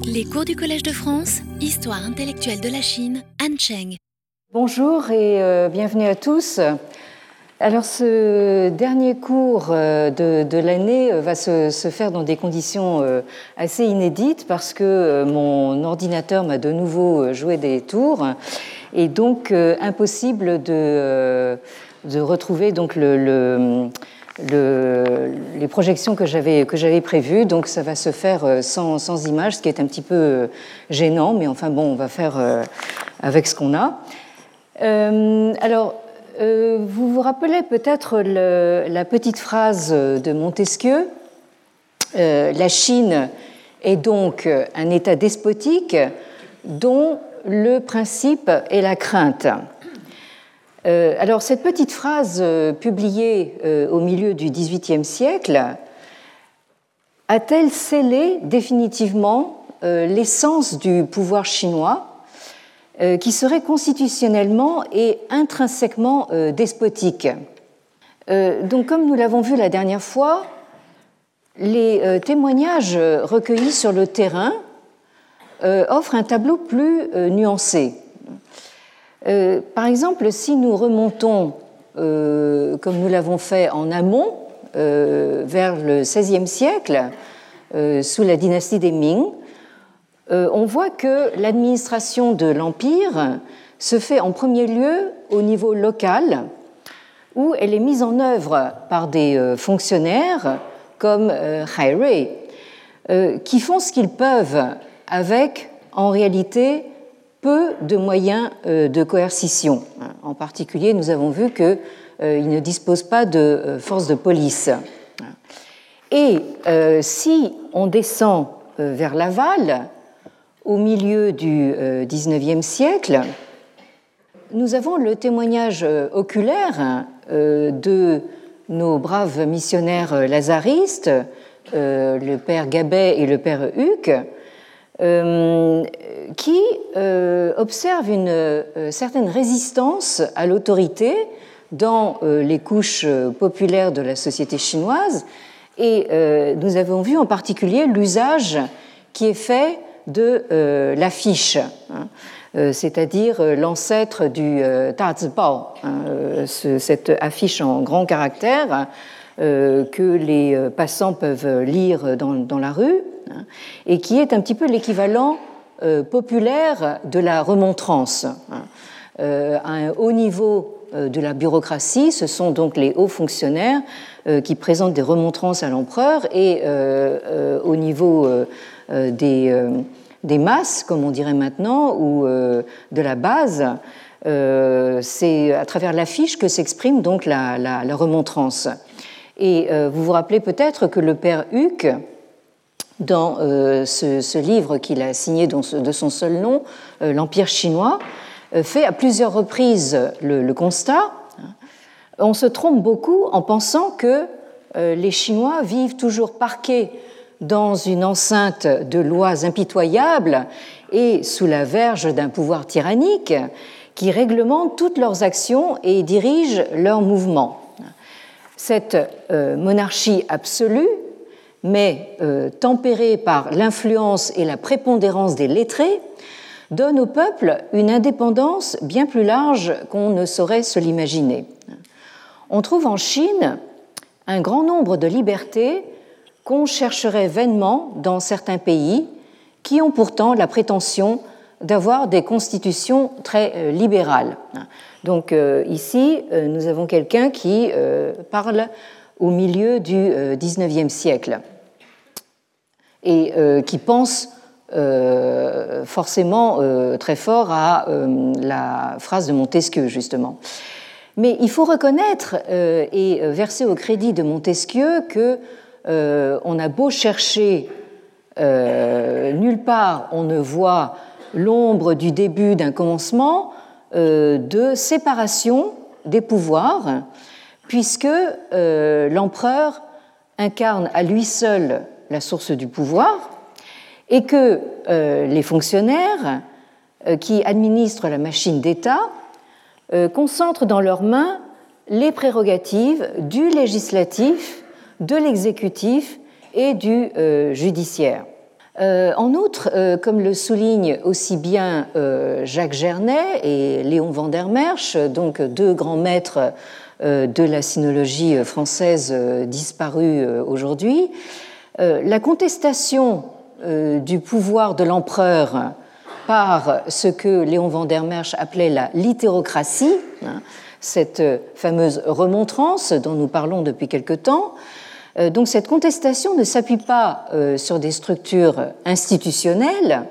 Les cours du Collège de France, Histoire intellectuelle de la Chine, Han Cheng. Bonjour et euh, bienvenue à tous. Alors ce dernier cours euh, de, l'année euh, va se, faire dans des conditions assez inédites parce que mon ordinateur m'a de nouveau joué des tours et donc impossible de, de retrouver donc le les projections que j'avais que j'avais prévues. Donc ça va se faire euh, sans, sans images, ce qui est un petit peu euh, gênant, mais enfin bon, on va faire euh, avec ce qu'on a. alors, vous vous rappelez peut-être la petite phrase de Montesquieu La Chine est donc un État despotique dont le principe est la crainte. Euh, alors cette petite phrase euh, publiée euh, au milieu du XVIIIe siècle a-t-elle scellé définitivement l'essence du pouvoir chinois qui serait constitutionnellement et intrinsèquement despotique? Donc comme nous l'avons vu la dernière fois, les témoignages recueillis sur le terrain offrent un tableau plus nuancé. Euh, par exemple, si nous remontons, euh, comme nous l'avons fait en amont, euh, vers le XVIe siècle, sous la dynastie des Ming, on voit que l'administration de l'Empire se fait en premier lieu au niveau local, où elle est mise en œuvre par des fonctionnaires comme Hai Rui, qui font ce qu'ils peuvent avec, en réalité, peu de moyens euh, de coercition. En particulier, nous avons vu qu'ils euh, ne disposent pas de euh, forces de police. Et si on descend vers l'aval, au milieu du XIXe siècle, nous avons le témoignage oculaire de nos braves missionnaires lazaristes, le père Gabet et le père euh, qui euh, observe une euh, certaine résistance à l'autorité dans les couches populaires de la société chinoise. Et nous avons vu en particulier l'usage qui est fait de l'affiche, hein, c'est-à-dire l'ancêtre du Ta hein, cette affiche en grand caractère que les passants peuvent lire dans la rue Hein, et qui est un petit peu l'équivalent euh, populaire de la remontrance. Hein. Euh, à un haut niveau euh, de la bureaucratie, ce sont donc les hauts fonctionnaires qui présentent des remontrances à l'empereur et au niveau des, masses, comme on dirait maintenant, ou de la base, c'est à travers l'affiche que s'exprime donc la, la, remontrance. Et vous vous rappelez peut-être que le père Huc, dans euh, ce, livre qu'il a signé de son seul nom, euh, L'Empire chinois, euh, fait à plusieurs reprises le, constat. On se trompe beaucoup en pensant que les Chinois vivent toujours parqués dans une enceinte de lois impitoyables et sous la verge d'un pouvoir tyrannique qui réglemente toutes leurs actions et dirige leurs mouvements. Cette monarchie absolue mais euh, tempérée par l'influence et la prépondérance des lettrés, donne au peuple une indépendance bien plus large qu'on ne saurait se l'imaginer. On trouve en Chine un grand nombre de libertés qu'on chercherait vainement dans certains pays qui ont pourtant la prétention d'avoir des constitutions très euh, libérales. Donc euh, ici, nous avons quelqu'un qui parle au milieu du XIXe siècle et euh, qui pense euh, forcément euh, très fort à la phrase de Montesquieu, justement. Mais il faut reconnaître et verser au crédit de Montesquieu que on a beau chercher nulle part, on ne voit l'ombre du début d'un commencement de séparation des pouvoirs, puisque l'empereur incarne à lui seul la source du pouvoir, et que euh, les fonctionnaires euh, qui administrent la machine d'État euh, concentrent dans leurs mains les prérogatives du législatif, de l'exécutif et du judiciaire. en outre, comme le soulignent aussi bien Jacques Gernet et Léon van der Merch, donc deux grands maîtres de la sinologie française disparus aujourd'hui, la contestation du pouvoir de l'empereur par ce que Léon van der appelait la littérocratie, hein, cette fameuse remontrance dont nous parlons depuis quelque temps. Euh, donc cette contestation ne s'appuie pas euh, sur des structures institutionnelles,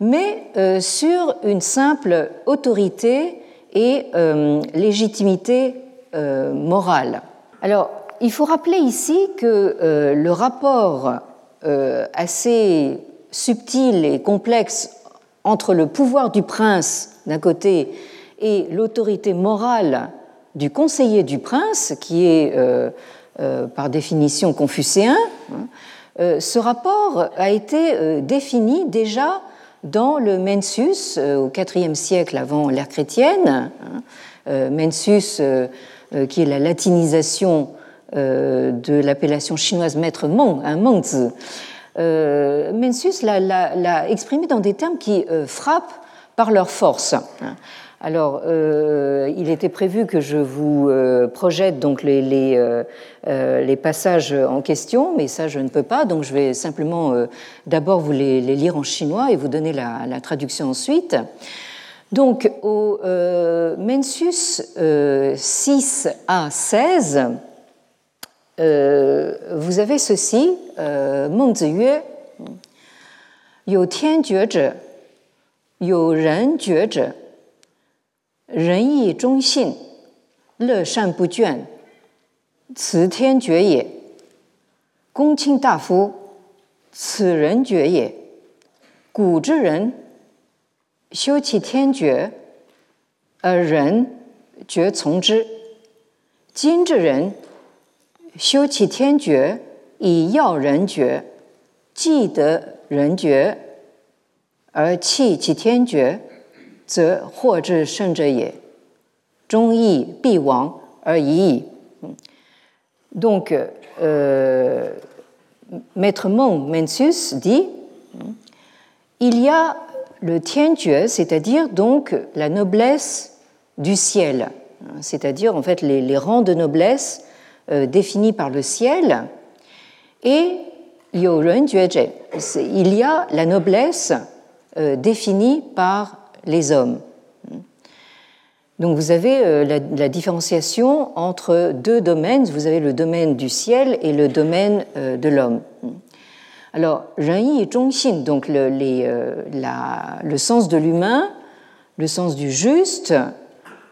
mais euh, sur une simple autorité et légitimité morale. Il faut rappeler ici que le rapport assez subtil et complexe entre le pouvoir du prince d'un côté et l'autorité morale du conseiller du prince, qui est euh, euh, par définition confucéen, hein, euh, ce rapport a été défini déjà dans le Mensus au IVe siècle avant l'ère chrétienne. Hein, Mensus, qui est la latinisation de l'appellation chinoise maître Meng, un Mengzi, euh, Mencius l'a exprimé dans des termes qui euh, frappent par leur force. Alors, euh, il était prévu que je vous projette donc les, passages en question, mais ça, je ne peux pas. Donc, je vais simplement d'abord vous les, lire en chinois et vous donner la, la traduction ensuite. Donc, au Mencius 6 à 16, euh, vous avez ceci, 呃孟子曰：“有天觉者，有人觉者，仁义忠信，乐善不倦，此天觉也。公卿大夫，此人觉也。古之人修其天觉，而人觉从之；今之人。”修其天觉以要人觉，既得人觉而弃其天觉，则祸至圣者也。忠义必亡而已矣。Donc, euh, Maître Meng Mencius dit il y a le tianjue, c'est-à-dire donc la noblesse du ciel, c'est-à-dire en fait les, les rangs de noblesse euh, définie par le ciel, et il y a la noblesse euh, définie par les hommes. Donc vous avez euh, la, différenciation entre deux domaines. Vous avez le domaine du ciel et le domaine de l'homme. Alors, Renyi et Zhongxin, donc le, le sens de l'humain, le sens du juste,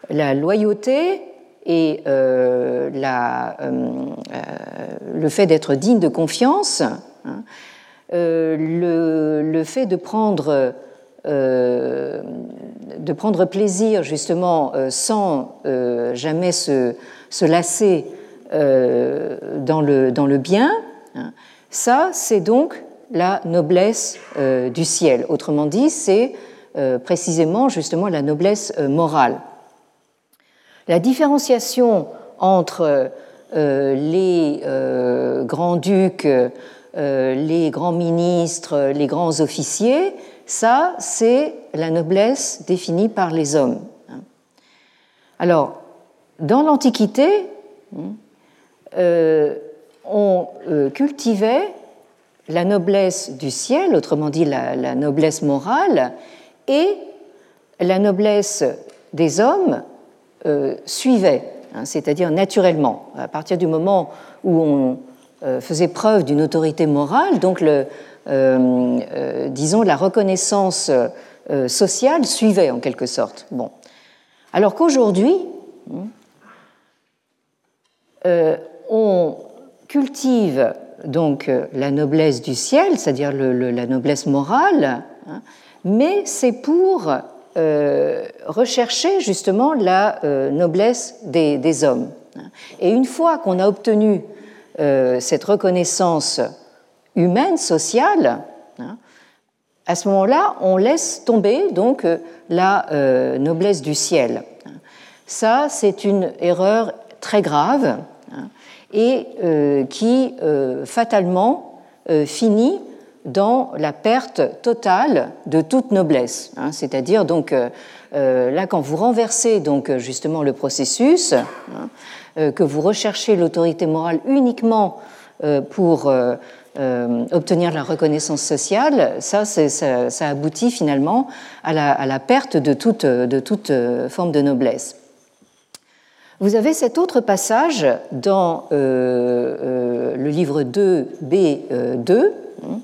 la loyauté et euh, euh, euh, le fait d'être digne de confiance, hein, le, fait de prendre, plaisir justement sans jamais se, se lasser dans, le, dans bien, hein, ça c'est donc la noblesse du ciel. Autrement dit, c'est précisément justement la noblesse morale. La différenciation entre euh, les euh, grands-ducs, euh, les grands ministres, les grands officiers, ça, c'est la noblesse définie par les hommes. Alors, dans l'Antiquité, on cultivait la noblesse du ciel, autrement dit la noblesse morale, et la noblesse des hommes euh, suivait, hein, c'est-à-dire naturellement. À partir du moment où on euh, faisait preuve d'une autorité morale, donc le, euh, disons la reconnaissance sociale suivait en quelque sorte. Bon. Alors qu'aujourd'hui, on cultive donc la noblesse du ciel, c'est-à-dire la noblesse morale, hein, mais c'est pour euh, rechercher justement la euh, noblesse des, hommes. Et une fois qu'on a obtenu euh, cette reconnaissance humaine, sociale, hein, à ce moment-là, on laisse tomber donc la noblesse du ciel. Ça, c'est une erreur très grave hein, et qui fatalement finit dans la perte totale de toute noblesse. Hein. C'est-à-dire donc là quand vous renversez donc justement le processus, hein, que vous recherchez l'autorité morale uniquement pour obtenir la reconnaissance sociale, ça, ça, aboutit finalement à la, perte de toute, de toute forme de noblesse. Vous avez cet autre passage dans euh, euh, le livre 2b2 hein,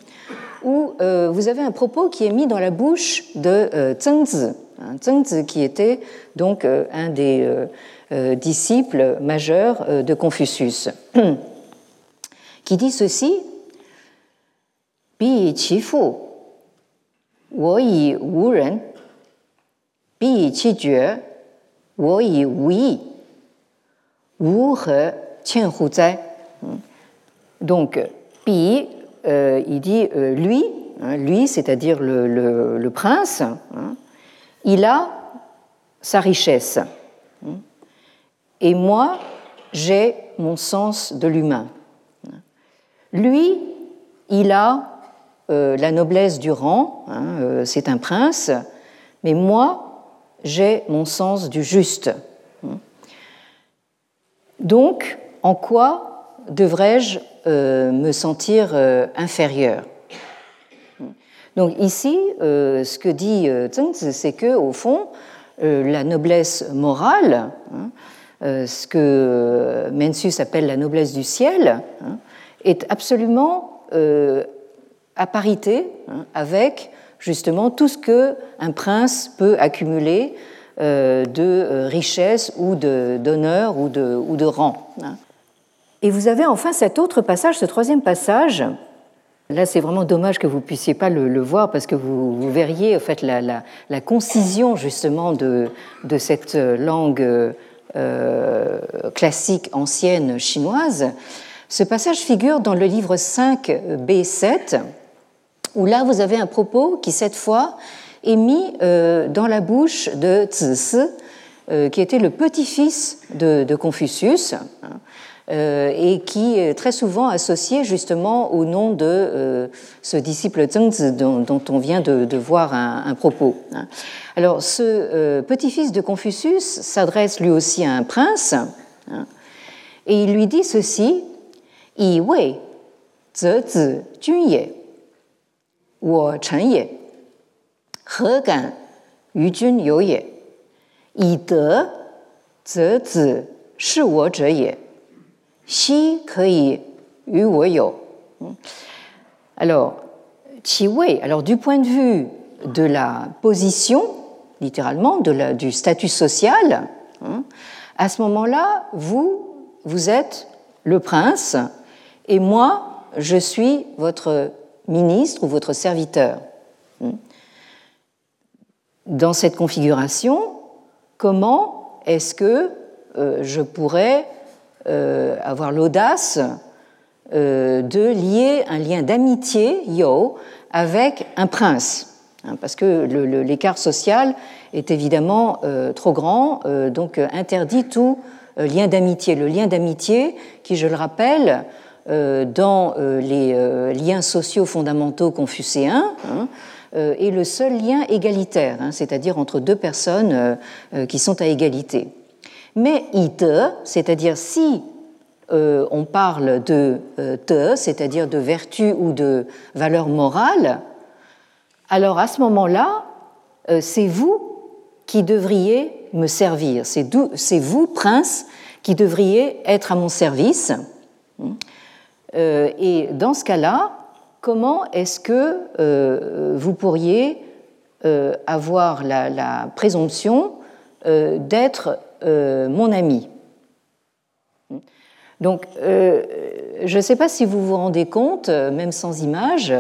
où euh, vous avez un propos qui est mis dans la bouche de Zhengzi, hein, Zhengzi qui était donc un des disciples majeurs de Confucius, qui dit ceci. Bi qi fu, wo yi wu ren, bi qi jue, wo yi wu yi. Wu He Qian Hu Zai. Donc, Pi, euh, il dit euh, lui, hein, lui, c'est-à-dire le, prince, hein, il a sa richesse. Hein. Et moi, j'ai mon sens de l'humain. Lui, il a euh, la noblesse du rang, c'est un prince, mais moi, j'ai mon sens du juste. Donc, en quoi devrais-je me sentir euh, inférieur Donc ici, euh, ce que dit Zhengzi, c'est que au fond, la noblesse morale, hein, ce que Mencius appelle la noblesse du ciel, hein, est absolument à parité hein, avec justement tout ce que un prince peut accumuler euh, de euh, richesse ou d'honneur ou de rang. Hein. Et vous avez enfin cet autre passage, ce troisième passage. Là, c'est vraiment dommage que vous puissiez pas le, voir parce que vous, verriez en fait la, concision justement de, cette langue euh, classique ancienne chinoise. Ce passage figure dans le livre 5 B7, où là vous avez un propos qui cette fois est mis euh, dans la bouche de Zi euh, qui était le petit-fils de, Confucius. Euh, et qui est très souvent associé justement au nom de euh, ce disciple Zhengzi dont, on vient de, voir un, propos. Hein. Alors ce euh, petit-fils de Confucius s'adresse lui aussi à un prince hein, et il lui dit ceci, Yi wei, zhe zi jun ye, wo. 奚可以与我有？Alors, wei. alors du point de vue de la position, littéralement, de la, du statut social, hein, à ce moment-là, vous, vous êtes le prince et moi, je suis votre ministre ou votre serviteur. Hein dans cette configuration, comment est-ce que euh, je pourrais euh, avoir l'audace euh, de lier un lien d'amitié, yo, avec un prince hein, Parce que l'écart social est évidemment trop grand, donc interdit tout lien d'amitié. Le lien d'amitié, qui, je le rappelle, dans les liens sociaux fondamentaux confucéens, hein, euh, est le seul lien égalitaire, hein, c'est-à-dire entre deux personnes euh, euh, qui sont à égalité. Mais ite, c'est-à-dire si on parle de te, c'est-à-dire de vertu ou de valeur morale, alors à ce moment-là, c'est vous qui devriez me servir. C'est vous, prince, qui devriez être à mon service. Et dans ce cas-là, comment est-ce que euh, vous pourriez euh, avoir la, présomption euh, d'être mon ami Donc, je ne sais pas si vous vous rendez compte, même sans image,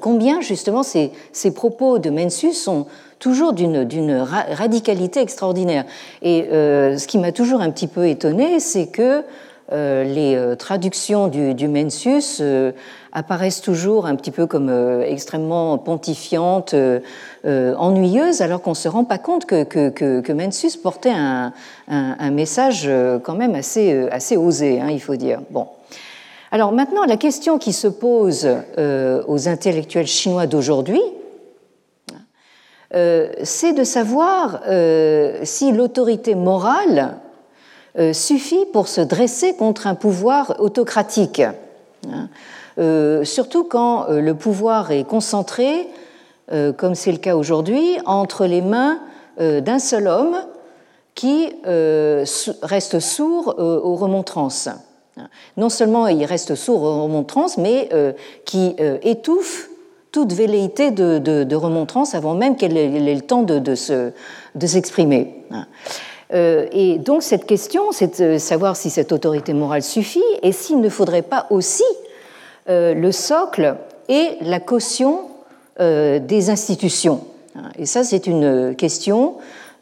combien justement ces, propos de Mencius sont toujours d'une radicalité extraordinaire. Et ce qui m'a toujours un petit peu étonné, c'est que euh, les euh, traductions du, du euh, apparaissent toujours un petit peu comme extrêmement pontifiantes, ennuyeuses, alors qu'on ne se rend pas compte que, que, que, portait un, un, message quand même assez, assez osé, hein, il faut dire. Bon. Alors maintenant, la question qui se pose aux intellectuels chinois d'aujourd'hui, c'est de savoir si l'autorité morale suffit pour se dresser contre un pouvoir autocratique. Hein. Euh, surtout quand euh, le pouvoir est concentré, euh, comme c'est le cas aujourd'hui, entre les mains d'un seul homme qui reste sourd aux remontrances. Non seulement il reste sourd aux remontrances, mais qui étouffe toute velléité de, remontrance avant même qu'elle ait, le temps de, de s'exprimer. Et donc cette question, c'est de savoir si cette autorité morale suffit et s'il ne faudrait pas aussi euh, le socle et la caution euh, des institutions. Et ça, c'est une question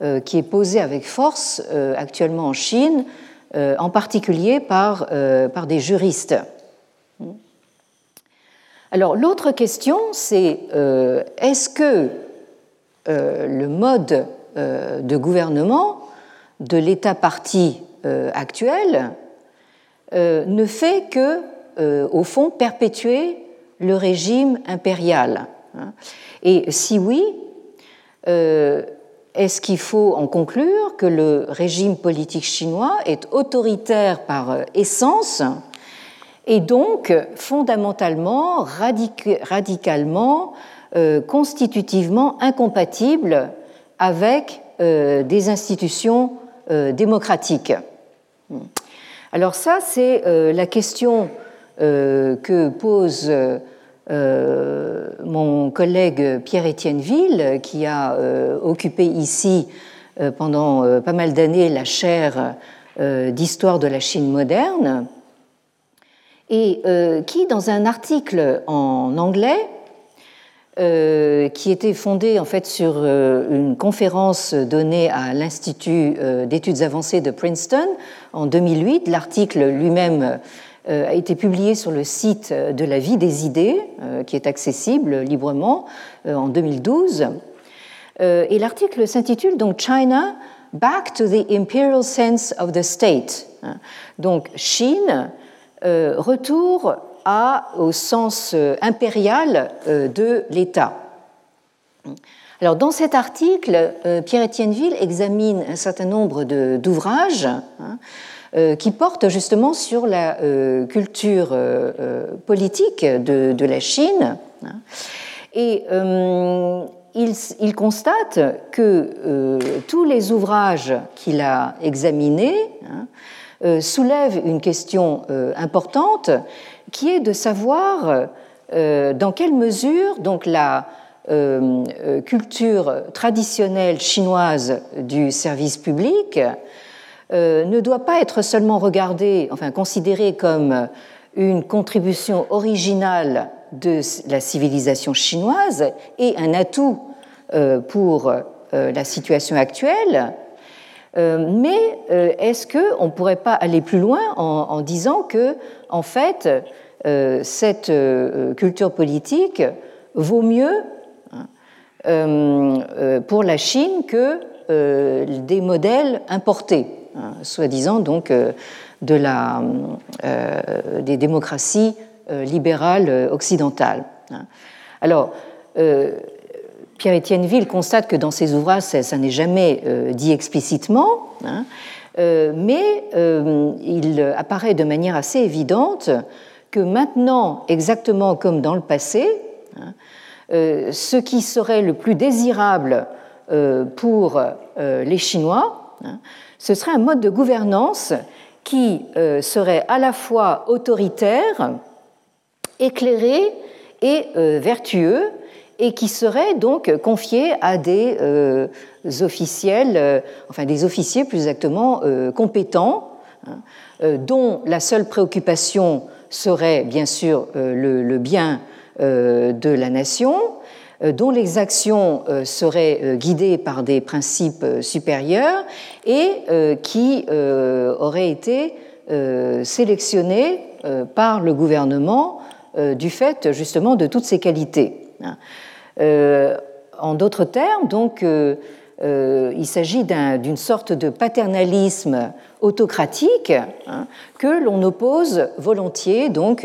euh, qui est posée avec force actuellement en Chine, en particulier par, par des juristes. Alors l'autre question, c'est est-ce que le mode de gouvernement de l'État parti actuel ne fait que euh, au fond, perpétuer le régime impérial hein. Et si oui, euh, est-ce qu'il faut en conclure que le régime politique chinois est autoritaire par euh, essence et donc fondamentalement, radicalement, constitutivement incompatible avec des institutions démocratiques Alors ça, c'est la question euh, que pose euh, mon collègue Pierre-Étienne Ville, qui a euh, occupé ici pendant pas mal d'années la chaire d'histoire de la Chine moderne, et qui, dans un article en anglais, qui était fondé en fait sur une conférence donnée à l'Institut d'études avancées de Princeton en 2008. L'article lui-même euh, a été publié sur le site de la vie des idées, euh, qui est accessible librement euh, en 2012. Et l'article s'intitule donc China Back to the Imperial Sense of the State. Donc Chine, retour au sens impérial de l'État. Alors, dans cet article, Pierre-Étienne Ville examine un certain nombre d'ouvrages hein, euh, qui porte justement sur la euh, culture euh, politique de, la Chine. Hein. Et il, constate que tous les ouvrages qu'il a examinés hein, soulèvent une question importante qui est de savoir dans quelle mesure donc la culture traditionnelle chinoise du service public euh, ne doit pas être seulement regardé, enfin considéré comme une contribution originale de la civilisation chinoise et un atout euh, pour euh, la situation actuelle, mais est-ce qu'on ne pourrait pas aller plus loin en, disant que, en fait, cette culture politique vaut mieux hein, pour la Chine que des modèles importés Hein, soi-disant donc euh, de la, euh, des démocraties euh, libérales occidentales. Hein. Alors, Pierre-Étienne Ville constate que dans ses ouvrages, ça, n'est jamais dit explicitement, hein, mais il apparaît de manière assez évidente que maintenant, exactement comme dans le passé, ce qui serait le plus désirable pour les Chinois, ce serait un mode de gouvernance qui euh, serait à la fois autoritaire, éclairé et euh, vertueux, et qui serait donc confié à des euh, officiels, enfin des officiers plus exactement compétents, hein, dont la seule préoccupation serait bien sûr le, bien de la nation, euh, dont les actions euh, seraient euh, guidées par des principes supérieurs et qui auraient été sélectionnés par le gouvernement du fait justement de toutes ces qualités. Hein. En d'autres termes, donc, il s'agit d'une sorte de paternalisme autocratique hein, que l'on oppose volontiers donc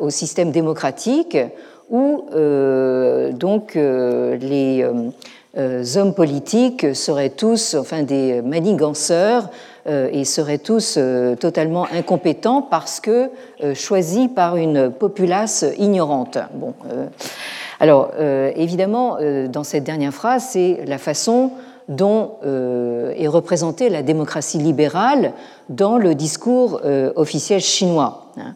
au système démocratique où donc les hommes politiques seraient tous enfin des maniganceurs euh, et seraient tous euh, totalement incompétents parce que euh, choisis par une populace ignorante. Bon, alors évidemment, dans cette dernière phrase, c'est la façon dont est représentée la démocratie libérale dans le discours officiel chinois. Hein.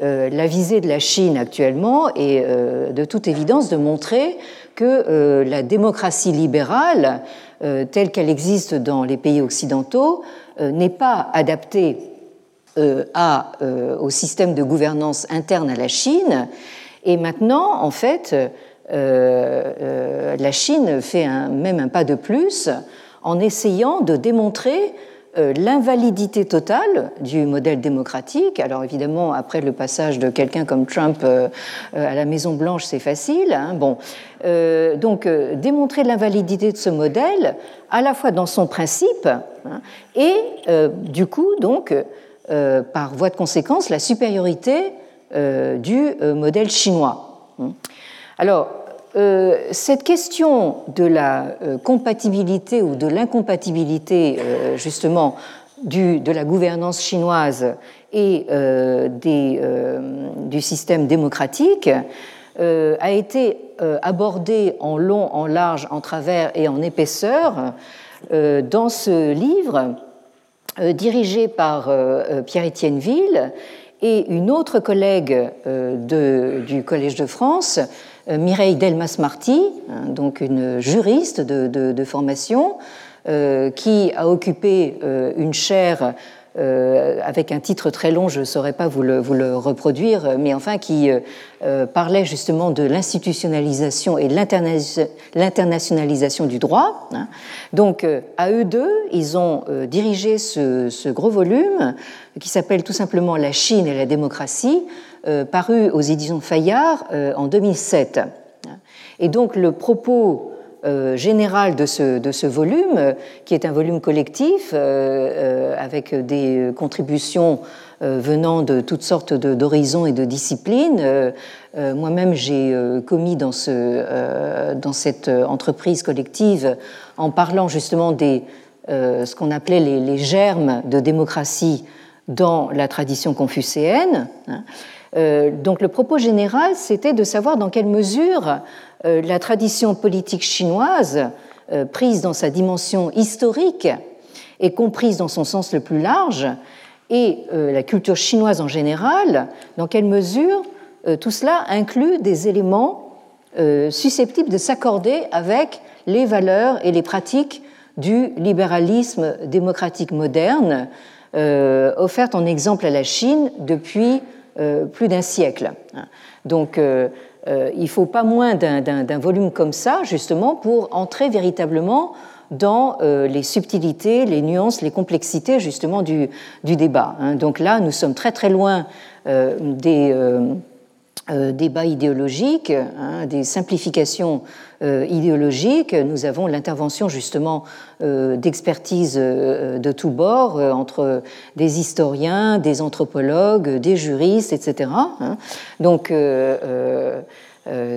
La visée de la Chine actuellement est de toute évidence de montrer que la démocratie libérale, telle qu'elle existe dans les pays occidentaux, euh, n'est pas adapté euh, à, euh, au système de gouvernance interne à la Chine. Et maintenant, en fait, la Chine fait même un pas de plus en essayant de démontrer euh, l'invalidité totale du modèle démocratique. Alors évidemment, après le passage de quelqu'un comme Trump euh, euh, à la Maison Blanche, c'est facile. Hein. Bon, donc démontrer l'invalidité de ce modèle, à la fois dans son principe hein, et du coup, donc, par voie de conséquence, la supériorité du modèle chinois. Hein. Alors, euh, cette question de la euh, compatibilité ou de l'incompatibilité euh, justement de la gouvernance chinoise et du système démocratique a été abordée en long, en large, en travers et en épaisseur dans ce livre dirigé par Pierre-Étienne Ville et une autre collègue de, du Collège de France, euh, Mireille Delmas-Marty, hein, donc une juriste de, formation, euh, qui a occupé euh, une chaire avec un titre très long, je ne saurais pas vous le, reproduire, mais enfin qui parlait justement de l'institutionnalisation et l'internationalisation du droit. Hein. Donc à eux deux, ils ont dirigé ce gros volume qui s'appelle tout simplement La Chine et la démocratie, euh, paru aux éditions Fayard euh, en 2007. Et donc le propos euh, général de ce, de ce, volume, qui est un volume collectif avec des contributions venant de toutes sortes d'horizons et de disciplines. Moi-même, j'ai commis dans, ce, dans cette entreprise collective en parlant justement des ce qu'on appelait les, les, germes de démocratie dans la tradition confucéenne. Hein. Euh, donc le propos général, c'était de savoir dans quelle mesure euh, la tradition politique chinoise, euh, prise dans sa dimension historique et comprise dans son sens le plus large, et la culture chinoise en général, dans quelle mesure tout cela inclut des éléments susceptibles de s'accorder avec les valeurs et les pratiques du libéralisme démocratique moderne, offertes en exemple à la Chine depuis plus d'un siècle. Donc euh, euh, il faut pas moins d'un volume comme ça, justement, pour entrer véritablement dans les subtilités, les nuances, les complexités, justement, du, du débat. Hein. Donc là, nous sommes très très loin des euh, débats idéologiques, hein, des simplifications euh, idéologiques. Nous avons l'intervention justement euh, d'expertise de tous bords entre des historiens, des anthropologues, des juristes, etc. Hein. Donc,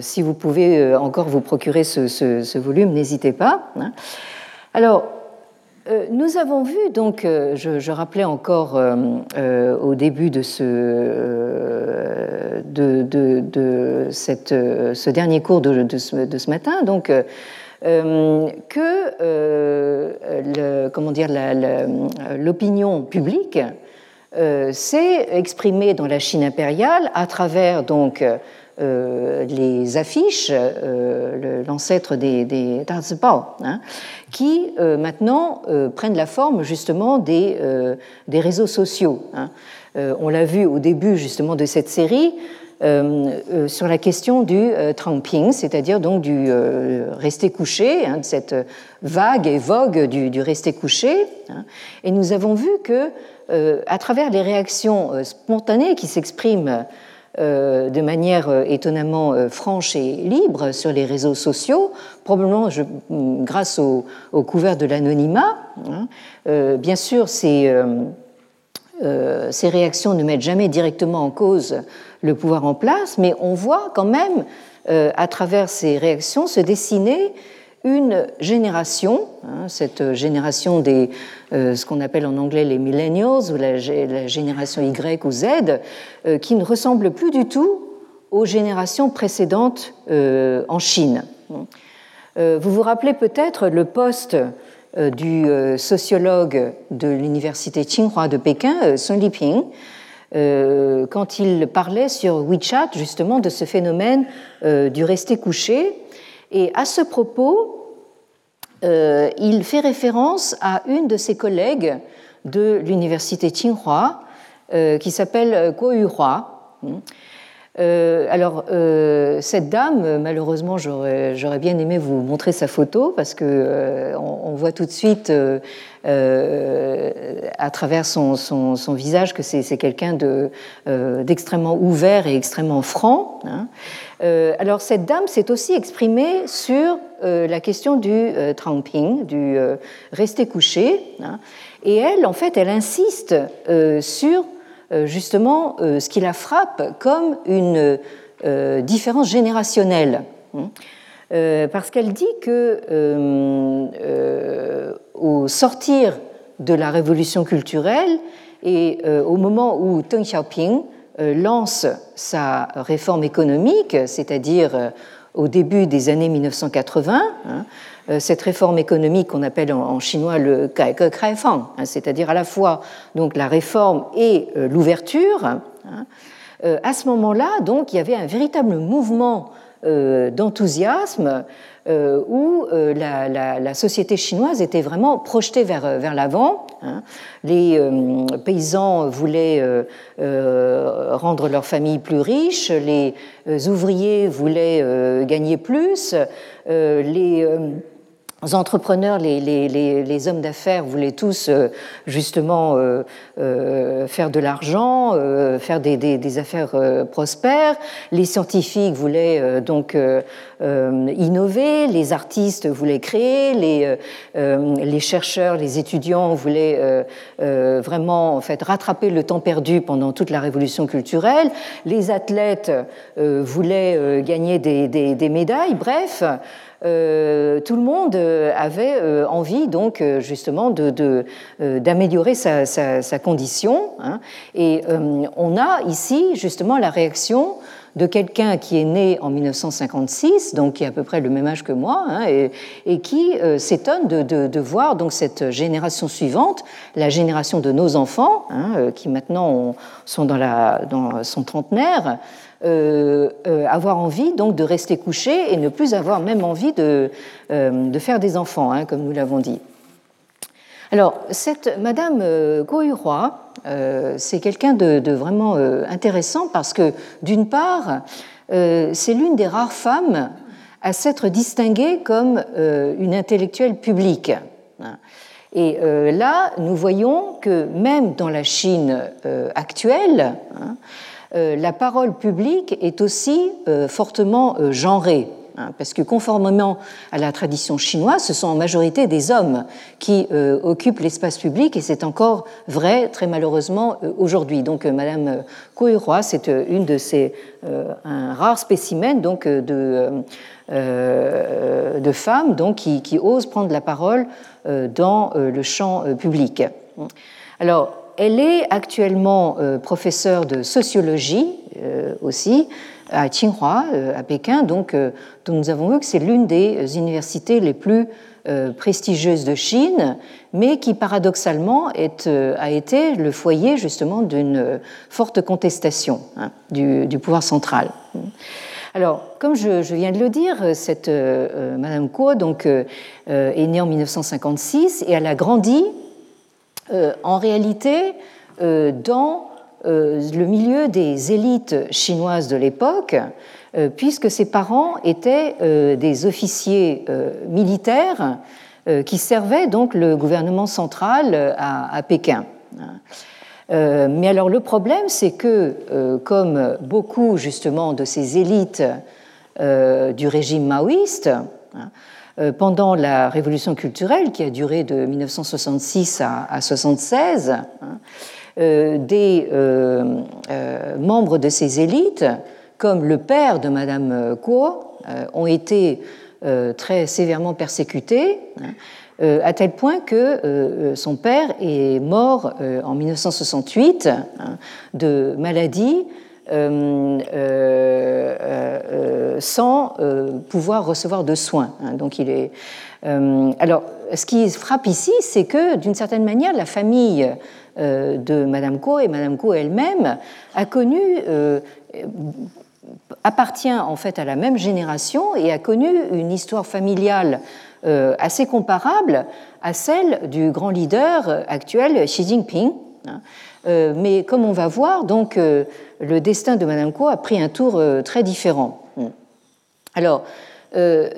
si vous pouvez encore vous procurer ce, volume, n'hésitez pas. Hein. Alors, euh, nous avons vu, donc, euh, je, rappelais encore euh, au début de ce, de, cette, ce dernier cours de, ce, matin, donc, que le, comment dire, l'opinion publique s'est exprimée dans la Chine impériale à travers donc euh, les affiches, euh, l'ancêtre des, des hein, qui euh, maintenant prennent la forme justement des, des réseaux sociaux. Hein. on l'a vu au début justement de cette série. Sur la question du tramping, c'est-à-dire donc du rester couché, hein, de cette vague et vogue du, rester couché. Et nous avons vu que, à travers les réactions spontanées qui s'expriment de manière étonnamment franche et libre sur les réseaux sociaux, probablement grâce au, couvert de l'anonymat. Hein. bien sûr, ces réactions ne mettent jamais directement en cause le pouvoir en place, mais on voit quand même, à travers ces réactions, se dessiner une génération, hein, cette génération des euh, ce qu'on appelle en anglais les millennials ou la, génération Y ou Z, euh, qui ne ressemble plus du tout aux générations précédentes euh, en Chine. Vous vous rappelez peut-être le poste du sociologue de l'université Tsinghua de Pékin, Sun Liping, quand il parlait sur WeChat justement de ce phénomène du rester couché. Et à ce propos, euh, il fait référence à une de ses collègues de l'université Tsinghua, euh, qui s'appelle Guo Yuhua. Euh, alors, cette dame, malheureusement, j'aurais bien aimé vous montrer sa photo parce que on, voit tout de suite à travers son, visage que c'est quelqu'un d'extrêmement ouvert et extrêmement franc. Hein. alors, cette dame s'est aussi exprimée sur euh, la question du euh, tramping, du euh, rester couché. Hein. et elle, en fait, elle insiste sur justement ce qui la frappe comme une différence générationnelle. Hein. parce qu'elle dit que au sortir de la révolution culturelle et au moment où Deng Xiaoping lance sa réforme économique, c'est-à-dire au début des années 1980. Euh, cette réforme économique qu'on appelle en chinois le Kaike Kaifang, hein, c'est-à-dire à la fois donc la réforme et euh, l'ouverture. Hein, euh, à ce moment-là, donc, il y avait un véritable mouvement d'enthousiasme où la, société chinoise était vraiment projetée vers, vers l'avant. Hein. Les paysans voulaient rendre leur famille plus riche, les ouvriers voulaient gagner plus, les entrepreneurs, les, les, les, hommes d'affaires voulaient tous euh, justement euh, euh, faire de l'argent, faire des, des, des affaires prospères. Les scientifiques voulaient donc innover, les artistes voulaient créer, les, les chercheurs, les étudiants voulaient vraiment en fait rattraper le temps perdu pendant toute la révolution culturelle. Les athlètes voulaient gagner des, des médailles. Bref. Euh, tout le monde euh, avait euh, envie donc justement d'améliorer sa, condition. Hein. et on a ici justement la réaction de quelqu'un qui est né en 1956, donc qui a à peu près le même âge que moi, hein, et, qui s'étonne de, voir donc cette génération suivante, la génération de nos enfants, hein, qui maintenant sont dans, la, dans son trentenaire, euh, euh, avoir envie donc de rester couché et ne plus avoir même envie de, euh, de faire des enfants, hein, comme nous l'avons dit. Alors, cette Madame Goyuroi, c'est quelqu'un de, vraiment intéressant parce que, d'une part, c'est l'une des rares femmes à s'être distinguée comme une intellectuelle publique. Et là, nous voyons que même dans la Chine actuelle, hein, la parole publique est aussi euh, fortement euh, genrée. Hein, parce que conformément à la tradition chinoise, ce sont en majorité des hommes qui occupent l'espace public et c'est encore vrai très malheureusement aujourd'hui. Donc Madame Koiroi, c'est une de ces un rare spécimen donc de femmes donc qui, qui, osent prendre la parole dans le champ public. Alors elle est actuellement euh, professeure de sociologie euh, aussi à Tsinghua, euh, à Pékin, donc dont nous avons vu que c'est l'une des universités les plus prestigieuses de Chine, mais qui paradoxalement a été le foyer justement d'une forte contestation hein, du, pouvoir central. Alors, comme je, viens de le dire, cette Madame Kuo donc, est née en 1956 et elle a grandi euh, en réalité, euh, dans euh, le milieu des élites chinoises de l'époque, puisque ses parents étaient des officiers militaires qui servaient donc le gouvernement central à, Pékin. mais alors le problème, c'est que, comme beaucoup justement de ces élites du régime maoïste, hein, pendant la révolution culturelle qui a duré de 1966 à, 1976, hein, des membres de ces élites, comme le père de Madame Kuo, ont été très sévèrement persécutés. Hein, euh, à tel point que euh, euh, son père est mort en 1968 hein, de maladie sans pouvoir recevoir de soins. Hein. donc il est. alors, ce qui frappe ici, c'est que d'une certaine manière, la famille de Madame Co et Madame Co elle-même appartient en fait à la même génération et a connu une histoire familiale euh, assez comparable à celle du grand leader actuel Xi Jinping. Euh, mais comme on va voir, donc euh, le destin de Madame Kuo a pris un tour très différent. Hmm. Alors,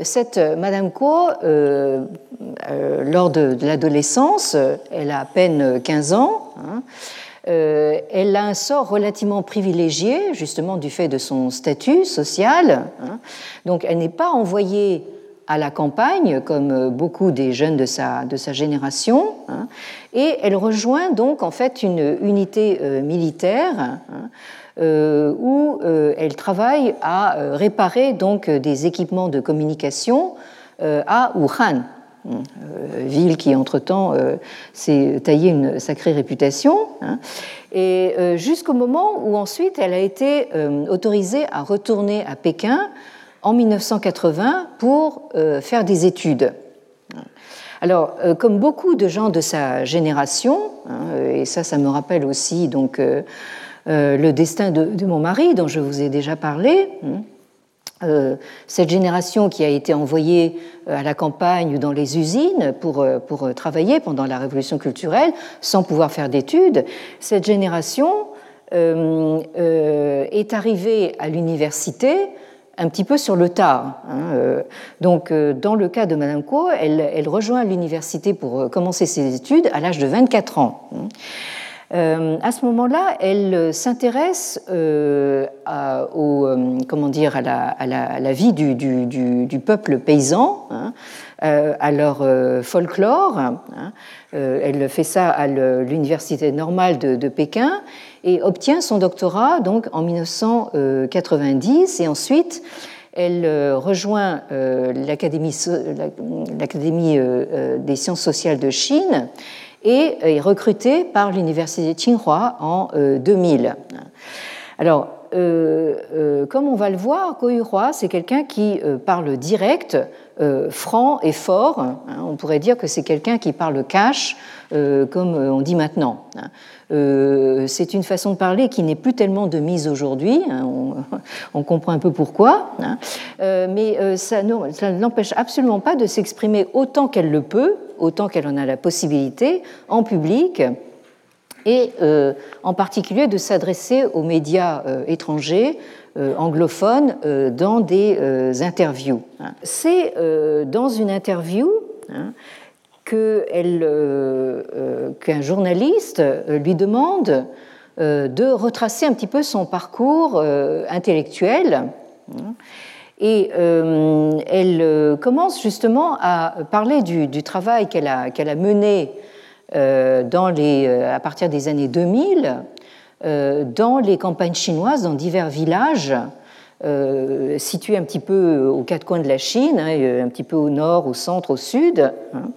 cette Madame Kuo, lors de, l'adolescence, elle a à peine 15 ans. Hein, elle a un sort relativement privilégié, justement du fait de son statut social. Hein. donc, elle n'est pas envoyée à la campagne, comme euh, beaucoup des jeunes de sa, de sa génération, hein, et elle rejoint donc en fait une unité euh, militaire hein, euh, où elle travaille à réparer donc des équipements de communication à Wuhan, hein, ville qui entre-temps s'est taillée une sacrée réputation, et jusqu'au moment où ensuite elle a été autorisée à retourner à Pékin en 1980 pour euh, faire des études. Alors, euh, comme beaucoup de gens de sa génération, hein, et ça, ça me rappelle aussi donc euh, le destin de, mon mari, dont je vous ai déjà parlé. Hein, cette génération qui a été envoyée à la campagne ou dans les usines pour, pour travailler pendant la révolution culturelle sans pouvoir faire d'études, cette génération est arrivée à l'université un petit peu sur le tard. Hein, euh. Donc, euh, dans le cas de Madame Kuo, elle, rejoint l'université pour euh, commencer ses études à l'âge de 24 ans. Hein. à ce moment-là, elle s'intéresse au, comment dire, à la, vie du, peuple paysan, hein, à leur folklore. elle fait ça à l'université normale de Pékin et obtient son doctorat donc en 1990 et ensuite elle euh, rejoint euh, l'Académie euh, des sciences sociales de Chine et est recrutée par l'Université Tsinghua en 2000. Alors, comme on va le voir, Ko Hua, c'est quelqu'un qui parle direct, franc et fort. Hein. on pourrait dire que c'est quelqu'un qui parle cash, comme on dit maintenant. Euh, c'est une façon de parler qui n'est plus tellement de mise aujourd'hui, hein, on, comprend un peu pourquoi, hein. euh, mais euh, ça, ne l'empêche absolument pas de s'exprimer autant qu'elle le peut, autant qu'elle en a la possibilité, en public, et en particulier de s'adresser aux médias étrangers, anglophones, dans des interviews. Hein. C'est dans une interview euh, euh, qu'un journaliste euh, lui demande de retracer un petit peu son parcours intellectuel. Et elle commence justement à parler du, travail qu'elle a, mené à partir des années 2000 dans les campagnes chinoises, dans divers villages situés un petit peu aux quatre coins de la Chine, hein, un petit peu au nord, au centre, au sud. Hein.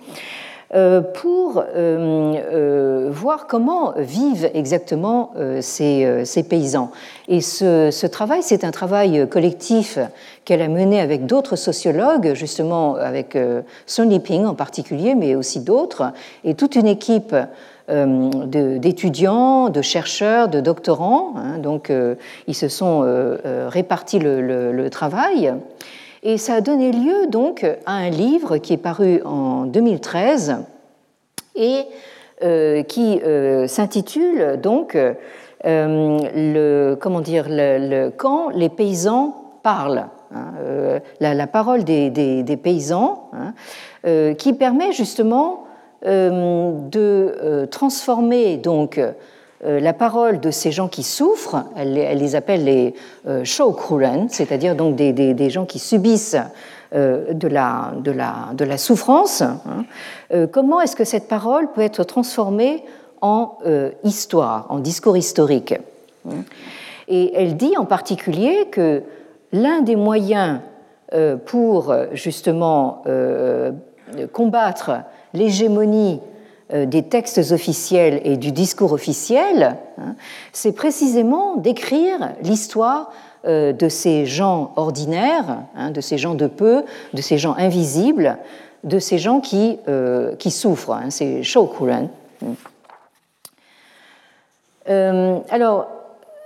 Euh, pour euh, euh, voir comment vivent exactement ces, paysans. Et ce, travail, c'est un travail collectif qu'elle a mené avec d'autres sociologues, justement avec Sun Liping en particulier, mais aussi d'autres, et toute une équipe d'étudiants, de, chercheurs, de doctorants. Hein. donc, ils se sont répartis le travail. Et ça a donné lieu donc à un livre qui est paru en 2013 et euh, qui euh, s'intitule donc euh, le, comment dire, le, quand les paysans parlent. Hein, la, parole des, paysans, hein, qui permet justement de transformer donc la parole de ces gens qui souffrent, elle, les appelle les euh, c'est-à-dire donc des, gens qui subissent de, la, souffrance. Hein. comment est-ce que cette parole peut être transformée en histoire, en discours historique hein. Et elle dit en particulier que l'un des moyens euh, pour justement euh, combattre l'hégémonie euh, des textes officiels et du discours officiel, hein, c'est précisément d'écrire l'histoire de ces gens ordinaires, hein, de ces gens de peu, de ces gens invisibles, de ces gens qui, qui souffrent. Hein, c'est Shoukuren. alors,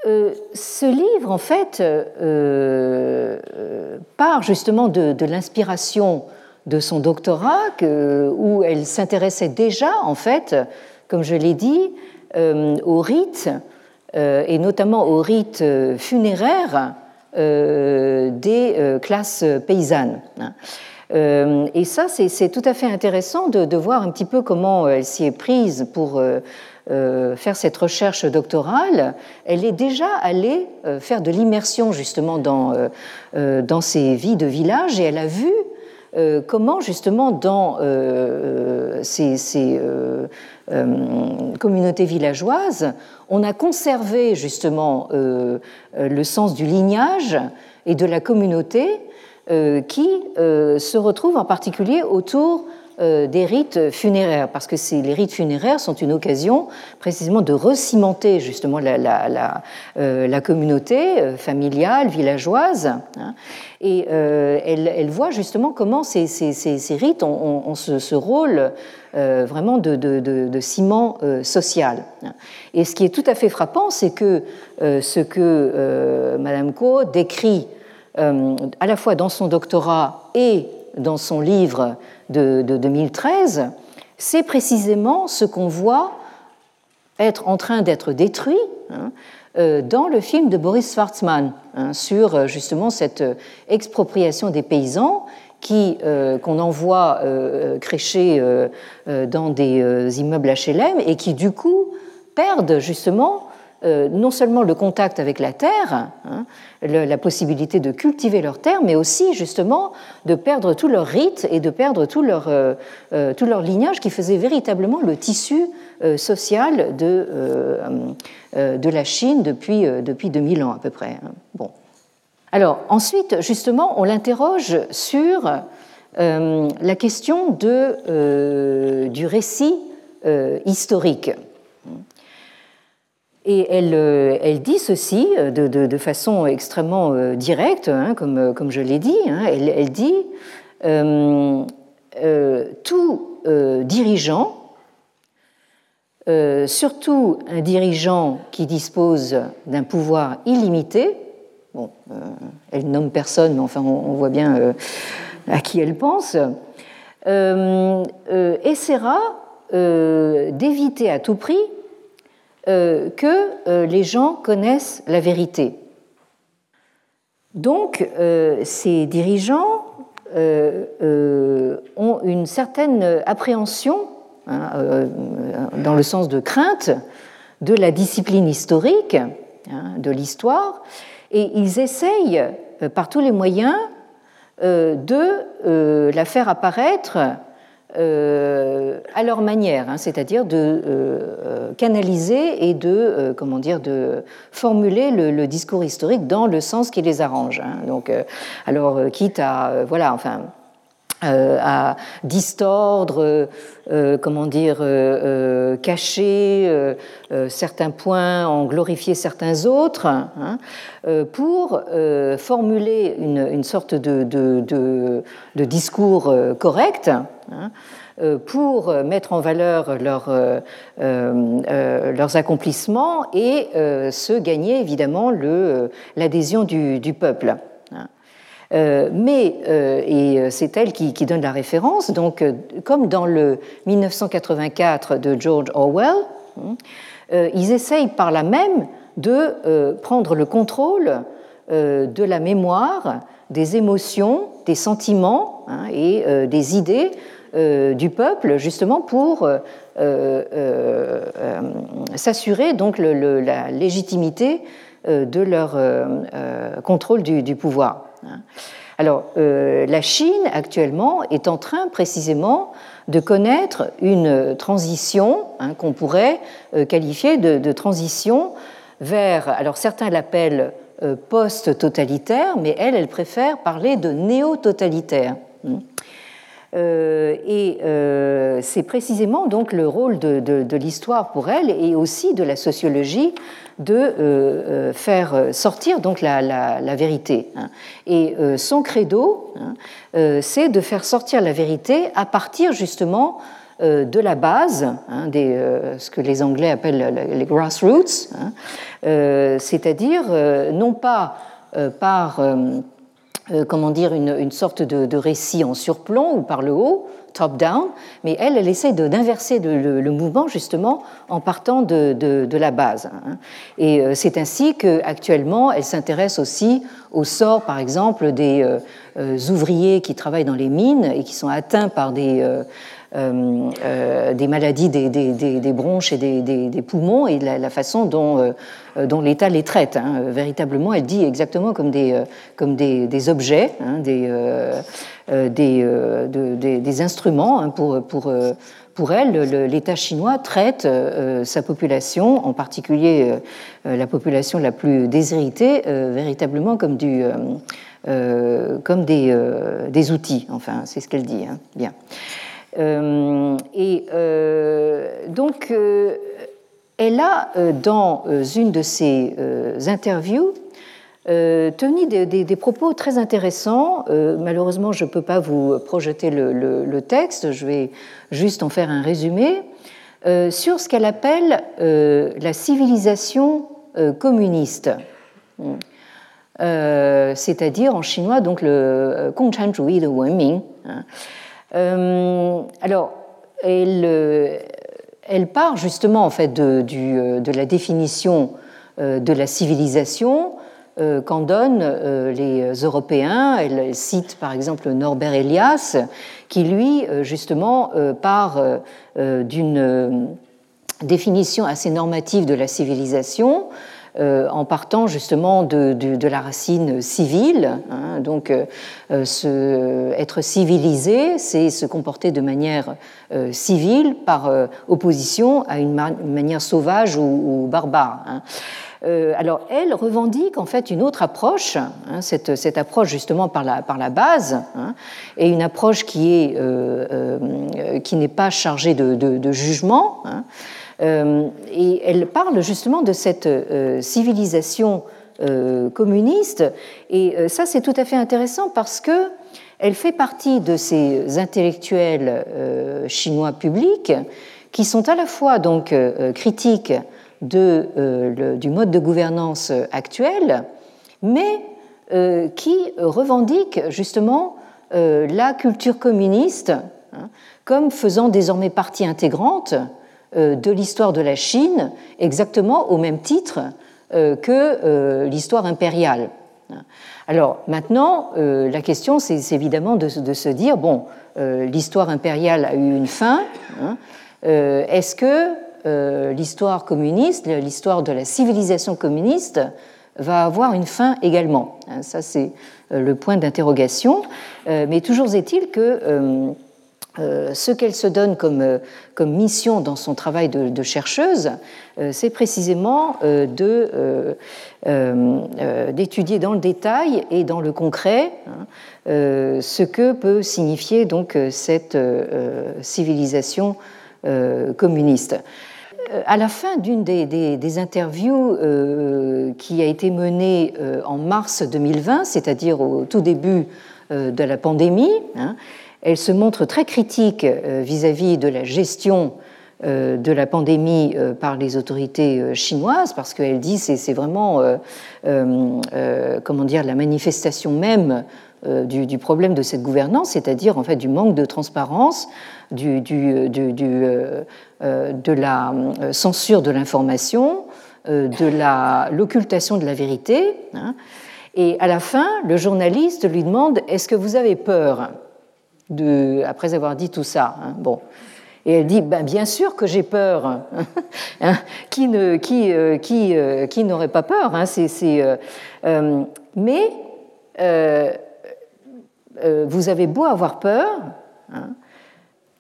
euh, ce livre, en fait, euh, euh, part justement de, l'inspiration de son doctorat, où elle s'intéressait déjà, en fait, comme je l'ai dit, aux rites, et notamment aux rites funéraires des classes paysannes. et ça, c'est tout à fait intéressant de, de, voir un petit peu comment elle s'y est prise pour euh, faire cette recherche doctorale, elle est déjà allée euh, faire de l'immersion justement dans, euh, dans ces vies de village et elle a vu comment justement dans ces, ces communautés villageoises, on a conservé justement le sens du lignage et de la communauté qui se retrouve en particulier autour euh, des rites funéraires, parce que les rites funéraires sont une occasion précisément de recimenter justement la, la, euh, communauté euh, familiale, villageoise. Hein. et elle, voit justement comment ces, rites ont, ce, rôle vraiment de, ciment social. Et ce qui est tout à fait frappant, c'est que ce que Madame Co décrit à la fois dans son doctorat et dans son livre de, 2013, c'est précisément ce qu'on voit être en train d'être détruit hein, euh, dans le film de Boris Schwartzmann hein, sur euh, justement cette euh, expropriation des paysans qui qu'on envoie crécher dans des immeubles HLM et qui du coup perdent justement euh, non seulement le contact avec la terre, hein, la possibilité de cultiver leur terre, mais aussi justement de perdre tout leur rite et de perdre tout leur, euh, euh, tout leur lignage qui faisait véritablement le tissu social de, de la Chine depuis, depuis 2000 ans à peu près. Hein. Bon. Alors ensuite, justement, on l'interroge sur la question de, du récit historique. Et elle, euh, elle, dit ceci euh, de, façon extrêmement euh, directe, hein, comme, je l'ai dit. Hein, elle, dit tout dirigeant, surtout un dirigeant qui dispose d'un pouvoir illimité, bon, elle nomme personne, mais enfin on, on voit bien à qui elle pense, essaiera d'éviter à tout prix que euh, les gens connaissent la vérité. Donc, euh, ces dirigeants ont une certaine appréhension, hein, dans le sens de crainte, de la discipline historique, hein, de l'histoire, et ils essayent par tous les moyens de la faire apparaître euh, à leur manière, hein, c'est-à-dire de euh, euh, canaliser et de, comment dire, de formuler le, discours historique dans le sens qui les arrange. Hein. Donc, alors, quitte à, voilà, enfin, à distordre, comment dire, cacher certains points, en glorifier certains autres, hein, pour formuler une, sorte de, de discours correct Hein, euh, pour mettre en valeur euh, euh, leurs accomplissements et se gagner évidemment l'adhésion du, peuple. Hein. mais, et c'est elle qui, donne la référence, donc comme dans le 1984 de George Orwell, hein, ils essayent par là même de prendre le contrôle de la mémoire, des émotions, des sentiments et des idées du peuple, justement pour s'assurer donc la légitimité de leur contrôle du, pouvoir. Hein. Alors, la Chine actuellement est en train précisément de connaître une transition hein, qu'on pourrait qualifier de, transition vers, alors certains l'appellent euh, post-totalitaire, mais elle, elle préfère parler de néo-totalitaire. Euh, et euh, c'est précisément donc le rôle de, l'histoire pour elle et aussi de la sociologie de faire sortir donc la, vérité. Hein. Et son credo, hein, c'est de faire sortir la vérité à partir justement euh, de la base, hein, des, euh, ce que les Anglais appellent les grassroots, euh, c'est-à-dire non pas par comment dire, une, sorte de, récit en surplomb ou par le haut, top-down, mais elle, elle essaie d'inverser le, mouvement justement en partant de, la base. Hein. Et c'est ainsi qu'actuellement, elle s'intéresse aussi au sort, par exemple, des ouvriers qui travaillent dans les mines et qui sont atteints par des euh, euh, des maladies des, bronches et des, poumons et la, façon dont, euh, dont l'État les traite. Hein. Véritablement, elle dit exactement comme des, comme des, objets, hein, des, des, instruments hein, pour, pour, pour elle, l'État chinois traite sa population, en particulier la population la plus déshéritée, véritablement comme, du, comme des, des outils. Enfin, c'est ce qu'elle dit. Bien. Euh, et euh, donc, euh, elle a, dans une de ses interviews, tenu des, propos très intéressants. malheureusement, je ne peux pas vous projeter le, texte, je vais juste en faire un résumé, sur ce qu'elle appelle la civilisation communiste. c'est-à-dire en chinois donc le Gongchan-zhuyi de Wenming. Euh, alors, elle, elle, part justement en fait de, du, de la définition euh, de la civilisation euh, qu'en donnent les Européens. Elle cite par exemple Norbert Elias, qui lui, justement, part d'une définition assez normative de la civilisation euh, en partant justement de, la racine civile. Hein. donc, euh, se, être civilisé, c'est se comporter de manière euh, civile par opposition à une, manière sauvage ou, barbare. Hein. alors, elle revendique en fait une autre approche, hein, cette, approche justement par la, par la base, et une approche qui est qui n'est pas chargée de, jugement. Euh, et elle parle justement de cette euh, civilisation euh, communiste. Et ça, c'est tout à fait intéressant parce que elle fait partie de ces intellectuels chinois publics qui sont à la fois donc critiques du mode de gouvernance actuel, mais qui revendiquent justement la culture communiste hein, comme faisant désormais partie intégrante euh, de l'histoire de la Chine exactement au même titre euh, que euh, l'histoire impériale. Alors maintenant, la question, c'est évidemment de, se dire, bon, l'histoire impériale a eu une fin, hein, est-ce que l'histoire communiste, l'histoire de la civilisation communiste, va avoir une fin également hein, Ça, c'est le point d'interrogation. Mais toujours est-il que euh, ce qu'elle se donne comme, euh, comme, mission dans son travail de, chercheuse, euh, c'est précisément d'étudier dans le détail et dans le concret hein, ce que peut signifier donc cette civilisation communiste. À la fin d'une des, interviews qui a été menée en mars 2020, c'est-à-dire au tout début de la pandémie, hein, elle se montre très critique euh, vis-à-vis de la gestion euh, de la pandémie euh, par les autorités chinoises parce qu'elle dit c'est c'est vraiment comment dire la manifestation même du, problème de cette gouvernance, c'est-à-dire en fait du manque de transparence, du, de la censure de l'information, de l'occultation de la vérité. Hein. Et à la fin, le journaliste lui demande Est-ce que vous avez peur? Après avoir dit tout ça. Hein. bon. Et elle dit, ben, bien sûr que j'ai peur. Hein. qui, ne, qui, euh, qui, euh, qui n'aurait pas peur hein, euh, Mais vous avez beau avoir peur,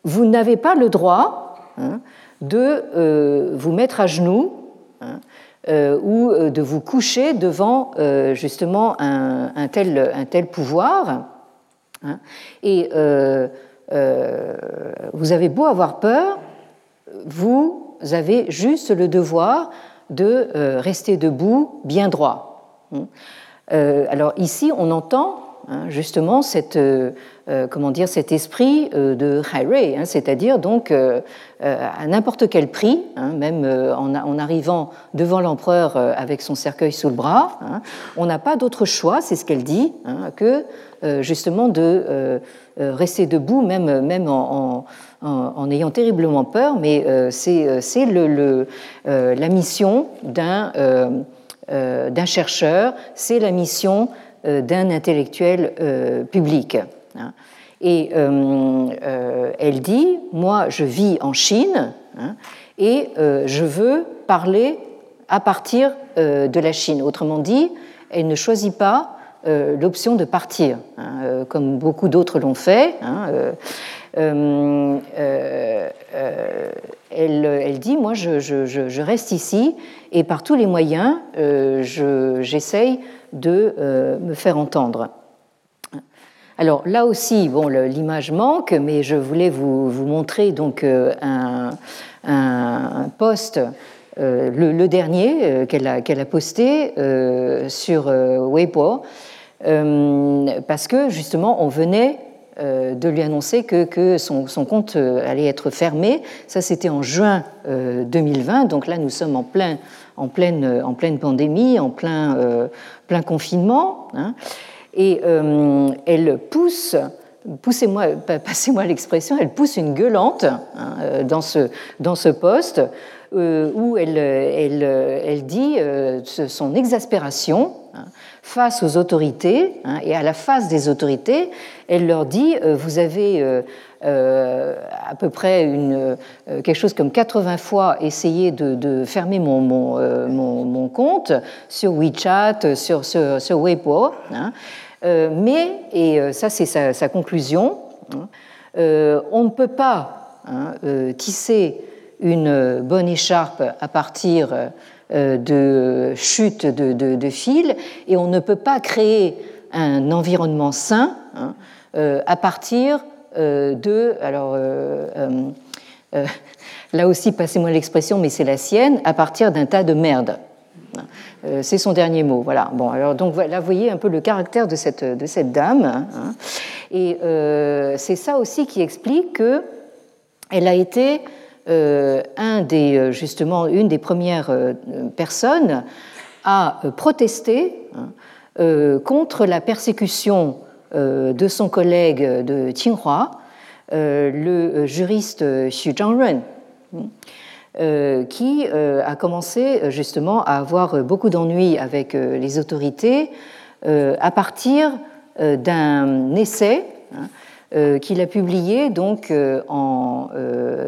vous n'avez pas le droit de vous mettre à genoux ou de vous coucher devant justement un, tel, un tel pouvoir. Et euh, vous avez beau avoir peur, vous avez juste le devoir de euh, rester debout bien droit. Hein. Euh, alors ici, on entend hein, justement cette, comment dire, cet esprit de high hein, c'est-à-dire donc à n'importe quel prix, même en, arrivant devant l'empereur avec son cercueil sous le bras, on n'a pas d'autre choix, c'est ce qu'elle dit, que justement de euh, rester debout, même, même en, ayant terriblement peur, mais euh, c'est euh, le, la mission d'un chercheur, c'est la mission d'un intellectuel public. Hein. Et elle dit, moi je vis en Chine hein, et je veux parler à partir de la Chine. Autrement dit, elle ne choisit pas euh, l'option de partir, hein, euh, comme beaucoup d'autres l'ont fait. Euh, elle, dit, moi, je, reste ici et par tous les moyens, j'essaye de me faire entendre. Alors là aussi, bon, l'image manque, mais je voulais vous, montrer donc un, un poste le, dernier qu'elle a, posté sur Weibo, euh, parce que justement on venait euh, de lui annoncer que, son, compte euh, allait être fermé. Ça, c'était en juin 2020. Donc là, nous sommes en, plein, en, pleine, en pleine pandémie, en plein, plein confinement. Hein. Et elle pousse, poussez-moi, passez-moi l'expression, elle pousse une gueulante hein, dans, ce, dans ce poste où elle, elle, elle dit son exaspération. Hein, face aux autorités, hein, et à la face des autorités, elle leur dit, euh, vous avez euh, euh, à peu près une, quelque chose comme 80 fois essayé de, fermer mon, mon, mon, compte sur WeChat, sur, sur, Weibo, mais, et ça c'est sa, conclusion, hein, on ne peut pas tisser une bonne écharpe à partir euh, de chute de, fil et on ne peut pas créer un environnement sain hein, euh, à partir euh, de, alors là aussi passez-moi l'expression, mais c'est la sienne, à partir d'un tas de merde. C'est son dernier mot. Voilà. Bon, alors donc là, vous voyez un peu le caractère de cette, de cette dame. Hein. et c'est ça aussi qui explique que elle a été euh, un des, euh, justement, une des premières euh, personnes à protester hein, contre la persécution de son collègue de Tsinghua, le juriste Xu Zhangren, qui a commencé justement à avoir beaucoup d'ennuis avec les autorités à partir d'un essai hein, euh, qu'il a publié donc euh, en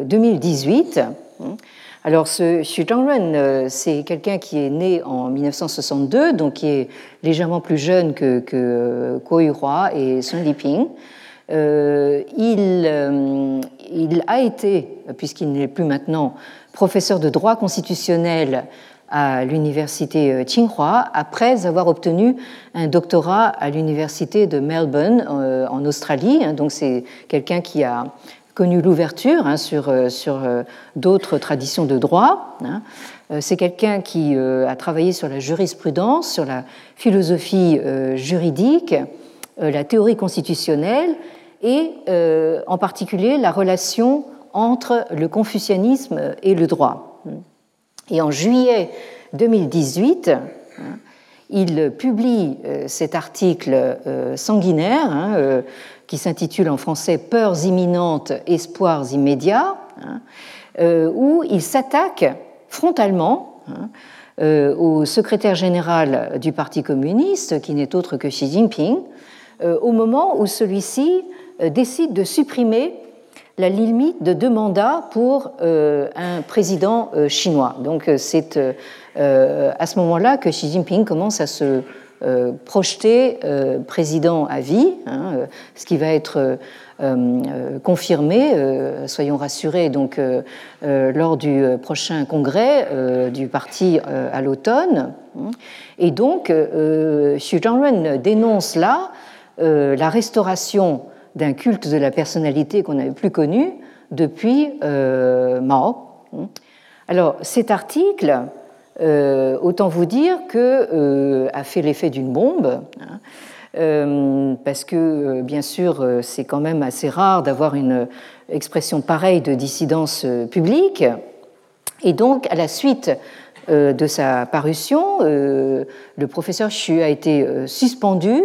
2018. Euh, Alors, ce Xu Zhangren, c'est quelqu'un qui est né en 1962, donc qui est légèrement plus jeune que, que Kuo Yuhua et Sun Liping. il, a été, puisqu'il n'est plus maintenant, professeur de droit constitutionnel à l'université euh, Tsinghua après avoir obtenu un doctorat à l'université de Melbourne euh, en Australie. Hein. Donc c'est quelqu'un qui a connu l'ouverture hein, sur, euh, sur d'autres traditions de droit. Hein. C'est quelqu'un qui a travaillé sur la jurisprudence, sur la philosophie juridique, la théorie constitutionnelle et en particulier la relation entre le confucianisme et le droit. Et en juillet 2018, hein, il publie euh, cet article euh, sanguinaire hein, euh, qui s'intitule en français Peurs imminentes, espoirs immédiats, hein, où il s'attaque frontalement au secrétaire général du Parti communiste, qui n'est autre que Xi Jinping, au moment où celui-ci décide de supprimer la limite de deux mandats pour un président chinois. Donc c'est à ce moment-là que Xi Jinping commence à se projeter président à vie, hein, ce qui va être euh, confirmé, euh, soyons rassurés, donc euh, lors du prochain congrès du parti à l'automne. Et donc, Xu Zhangrun dénonce là la restauration d'un culte de la personnalité qu'on n'avait plus connu depuis Mao. Alors, cet article, autant vous dire que a fait l'effet d'une bombe. Hein, euh, parce que, euh, bien sûr, euh, c'est quand même assez rare d'avoir une expression pareille de dissidence publique. Et donc, à la suite de sa parution, le professeur Xu a été suspendu,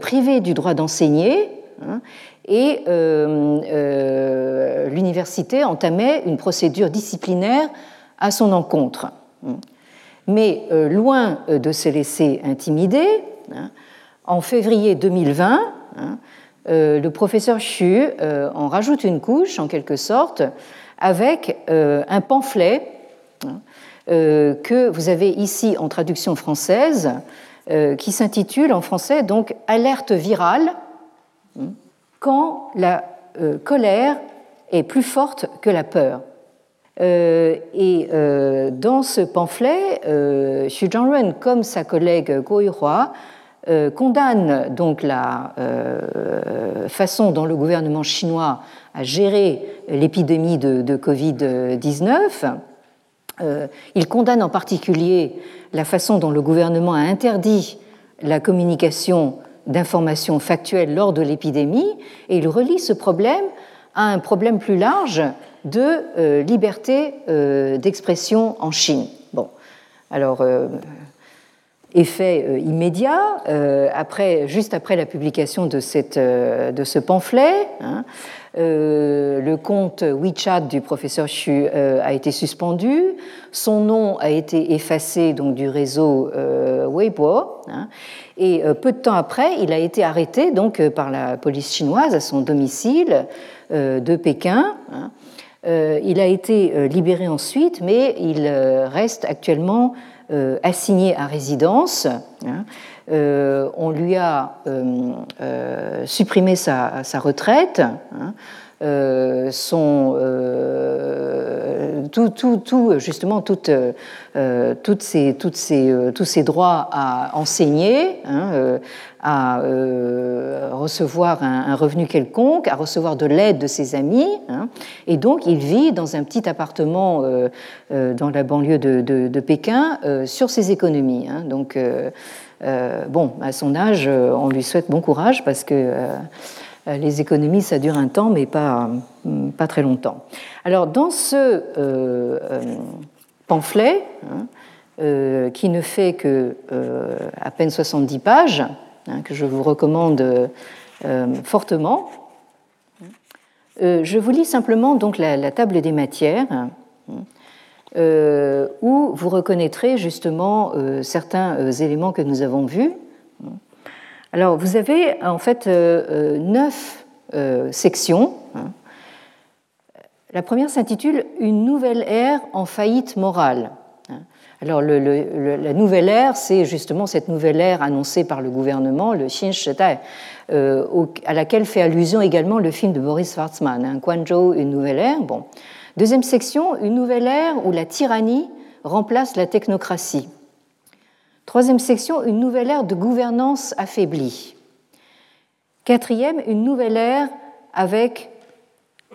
privé du droit d'enseigner, hein, et l'université entamait une procédure disciplinaire à son encontre. Mais loin de se laisser intimider, hein, en février 2020, hein, euh, le professeur euh, en rajoute une couche, en quelque sorte, avec euh, un pamphlet hein, que vous avez ici en traduction française, qui s'intitule en français donc Alerte virale hein, quand la colère est plus forte que la peur. et dans ce pamphlet, Xu Zhangrun, comme sa collègue Guo Yuhua, euh, condamne donc la euh, façon dont le gouvernement chinois a géré l'épidémie de, Covid-19. Euh, il condamne en particulier la façon dont le gouvernement a interdit la communication d'informations factuelles lors de l'épidémie et il relie ce problème à un problème plus large de liberté d'expression en Chine. Bon, alors effet euh, immédiat, euh, après, juste après la publication de, cette, euh, de ce pamphlet. Hein, le compte WeChat du professeur Xu a été suspendu, son nom a été effacé donc, du réseau Weibo, hein, et peu de temps après, il a été arrêté donc, par la police chinoise à son domicile de Pékin. Hein. il a été libéré ensuite, mais il reste actuellement assigné à résidence. Hein. Euh, on lui a euh, supprimé sa, retraite. Hein. son, tout, tout, tout, justement, toutes, toutes ces, toutes ces, tous ces droits à enseigner, hein, à recevoir un, revenu quelconque, à recevoir de l'aide de ses amis. Hein. et donc, il vit dans un petit appartement euh, euh, dans la banlieue de, Pékin euh, sur ses économies. Hein. donc, bon, à son âge, on lui souhaite bon courage parce que les économies, ça dure un temps, mais pas, pas très longtemps. Alors, dans ce pamphlet, hein, qui ne fait que à peine 70 pages, que je vous recommande euh, fortement. Euh, je vous lis simplement donc la, table des matières. Euh, où vous reconnaîtrez justement certains éléments que nous avons vus. Alors, vous avez en fait neuf sections. La première s'intitule Une nouvelle ère en faillite morale. Alors la nouvelle ère, c'est justement cette nouvelle ère annoncée par le gouvernement, le Xin euh, à laquelle fait allusion également le film de Boris Schwartzmann, hein, Guangzhou, une nouvelle ère. Bon. Deuxième section, une nouvelle ère où la tyrannie remplace la technocratie. Troisième section, une nouvelle ère de gouvernance affaiblie. Quatrième, une nouvelle ère avec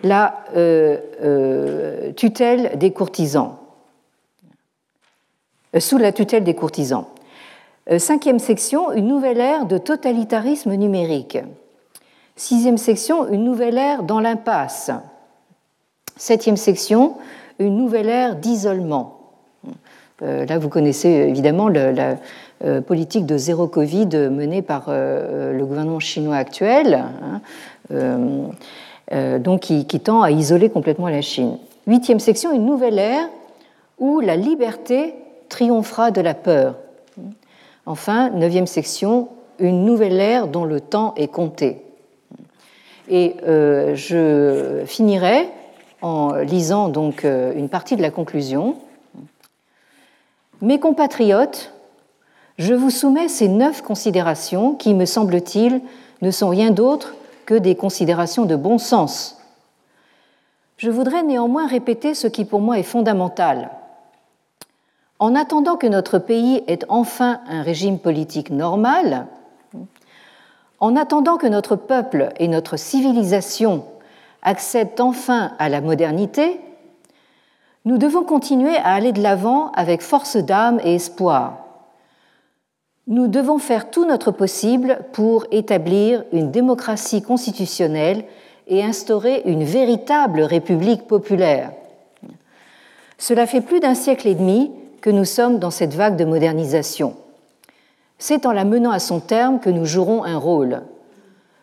la euh, euh, tutelle des courtisans. Euh, sous la tutelle des courtisans. Cinquième section, une nouvelle ère de totalitarisme numérique. Sixième section, une nouvelle ère dans l'impasse. Septième section, une nouvelle ère d'isolement. Euh, là, vous connaissez évidemment la politique de zéro Covid menée par le gouvernement chinois actuel, hein, donc qui, qui, tend à isoler complètement la Chine. Huitième section, une nouvelle ère où la liberté triomphera de la peur. Enfin, neuvième section, une nouvelle ère dont le temps est compté. Et euh, je finirai en lisant donc euh, une partie de la conclusion. Mes compatriotes, je vous soumets ces neuf considérations qui, me semble-t-il, ne sont rien d'autre que des considérations de bon sens. Je voudrais néanmoins répéter ce qui pour moi est fondamental. En attendant que notre pays ait enfin un régime politique normal, en attendant que notre peuple et notre civilisation accèdent enfin à la modernité, nous devons continuer à aller de l'avant avec force d'âme et espoir. Nous devons faire tout notre possible pour établir une démocratie constitutionnelle et instaurer une véritable république populaire. Cela fait plus d'un siècle et demi que nous sommes dans cette vague de modernisation. C'est en la menant à son terme que nous jouerons un rôle.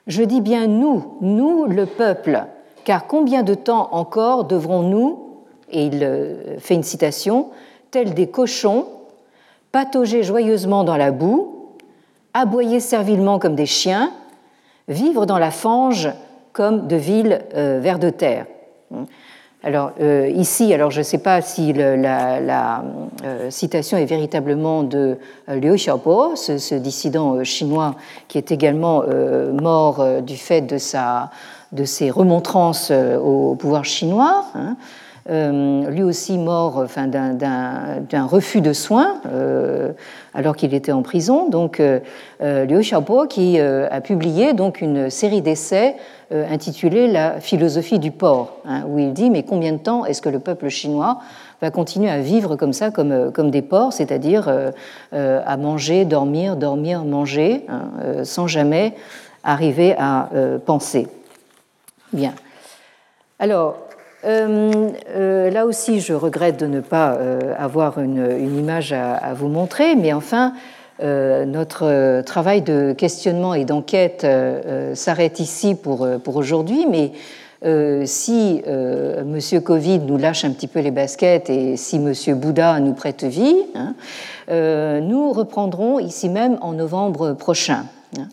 Je dis bien nous, nous le peuple, car combien de temps encore devrons-nous, et il euh, fait une citation, tels des cochons, patauger joyeusement dans la boue, aboyer servilement comme des chiens, vivre dans la fange comme de villes euh, vers de terre. Alors euh, ici, alors je ne sais pas si la, euh, citation est véritablement de Liu Xiaobo, ce, dissident chinois qui est également mort du fait de, sa, de ses remontrances au pouvoir chinois. Hein. Euh, lui aussi mort d'un refus de soins euh, alors qu'il était en prison. Donc, euh, Liu Xiaobo qui a publié une série d'essais intitulés La philosophie du porc, hein, où il dit mais combien de temps est-ce que le peuple chinois va continuer à vivre comme ça, comme, des porcs, c'est-à-dire à manger, dormir, dormir, manger, hein, sans jamais arriver à penser. Bien. Alors, là aussi, je regrette de ne pas euh, avoir une, image à, vous montrer, mais enfin, notre travail de questionnement et d'enquête s'arrête ici pour, pour aujourd'hui, mais si Monsieur Covid nous lâche un petit peu les baskets et si Monsieur Bouddha nous prête vie, hein, nous reprendrons ici même en novembre prochain. Hein.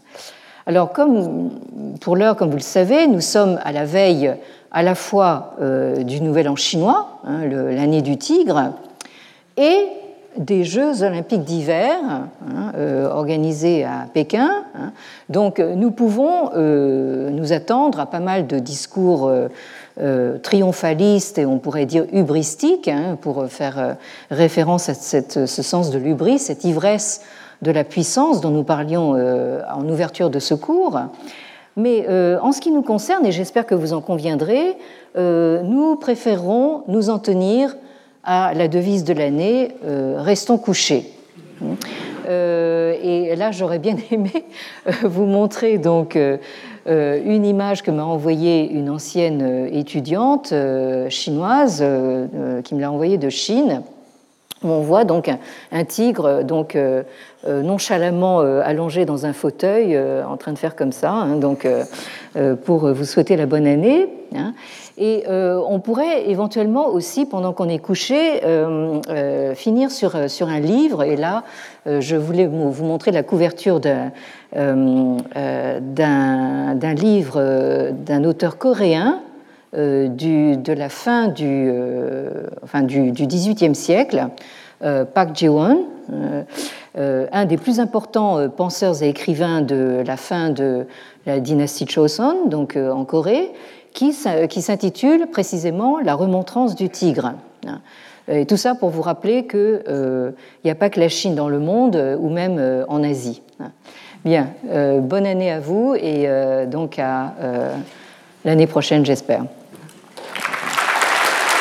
Alors, comme pour l'heure, comme vous le savez, nous sommes à la veille à la fois euh, du Nouvel An chinois, hein, l'année du tigre, et des Jeux olympiques d'hiver hein, euh, organisés à Pékin. Hein. Donc nous pouvons euh, nous attendre à pas mal de discours triomphalistes et on pourrait dire hubristiques, pour faire référence à ce sens de l'ubris, cette ivresse de la puissance dont nous parlions en ouverture de ce cours. Mais euh, en ce qui nous concerne, et j'espère que vous en conviendrez, euh, nous préférons nous en tenir à la devise de l'année euh, Restons couchés. et là, j'aurais bien aimé vous montrer donc une image que m'a envoyée une ancienne étudiante chinoise qui me l'a envoyée de Chine on voit donc un, tigre donc euh, euh, nonchalamment euh, allongé dans un fauteuil, en train de faire comme ça, hein, donc pour vous souhaiter la bonne année. Hein. Et on pourrait éventuellement aussi, pendant qu'on est couché, finir sur, sur un livre. Et là, je voulais vous montrer la couverture d'un livre d'un auteur coréen euh, du, de la fin du, euh, enfin, du, XVIIIe siècle, euh, Park Ji-won, un des plus importants penseurs et écrivains de la fin de la dynastie Choson, donc en Corée, qui, qui s'intitule précisément La remontrance du tigre. Et tout ça pour vous rappeler qu'il n'y a pas que la Chine dans le monde ou même en Asie. Bien, bonne année à vous et donc à l'année prochaine, j'espère.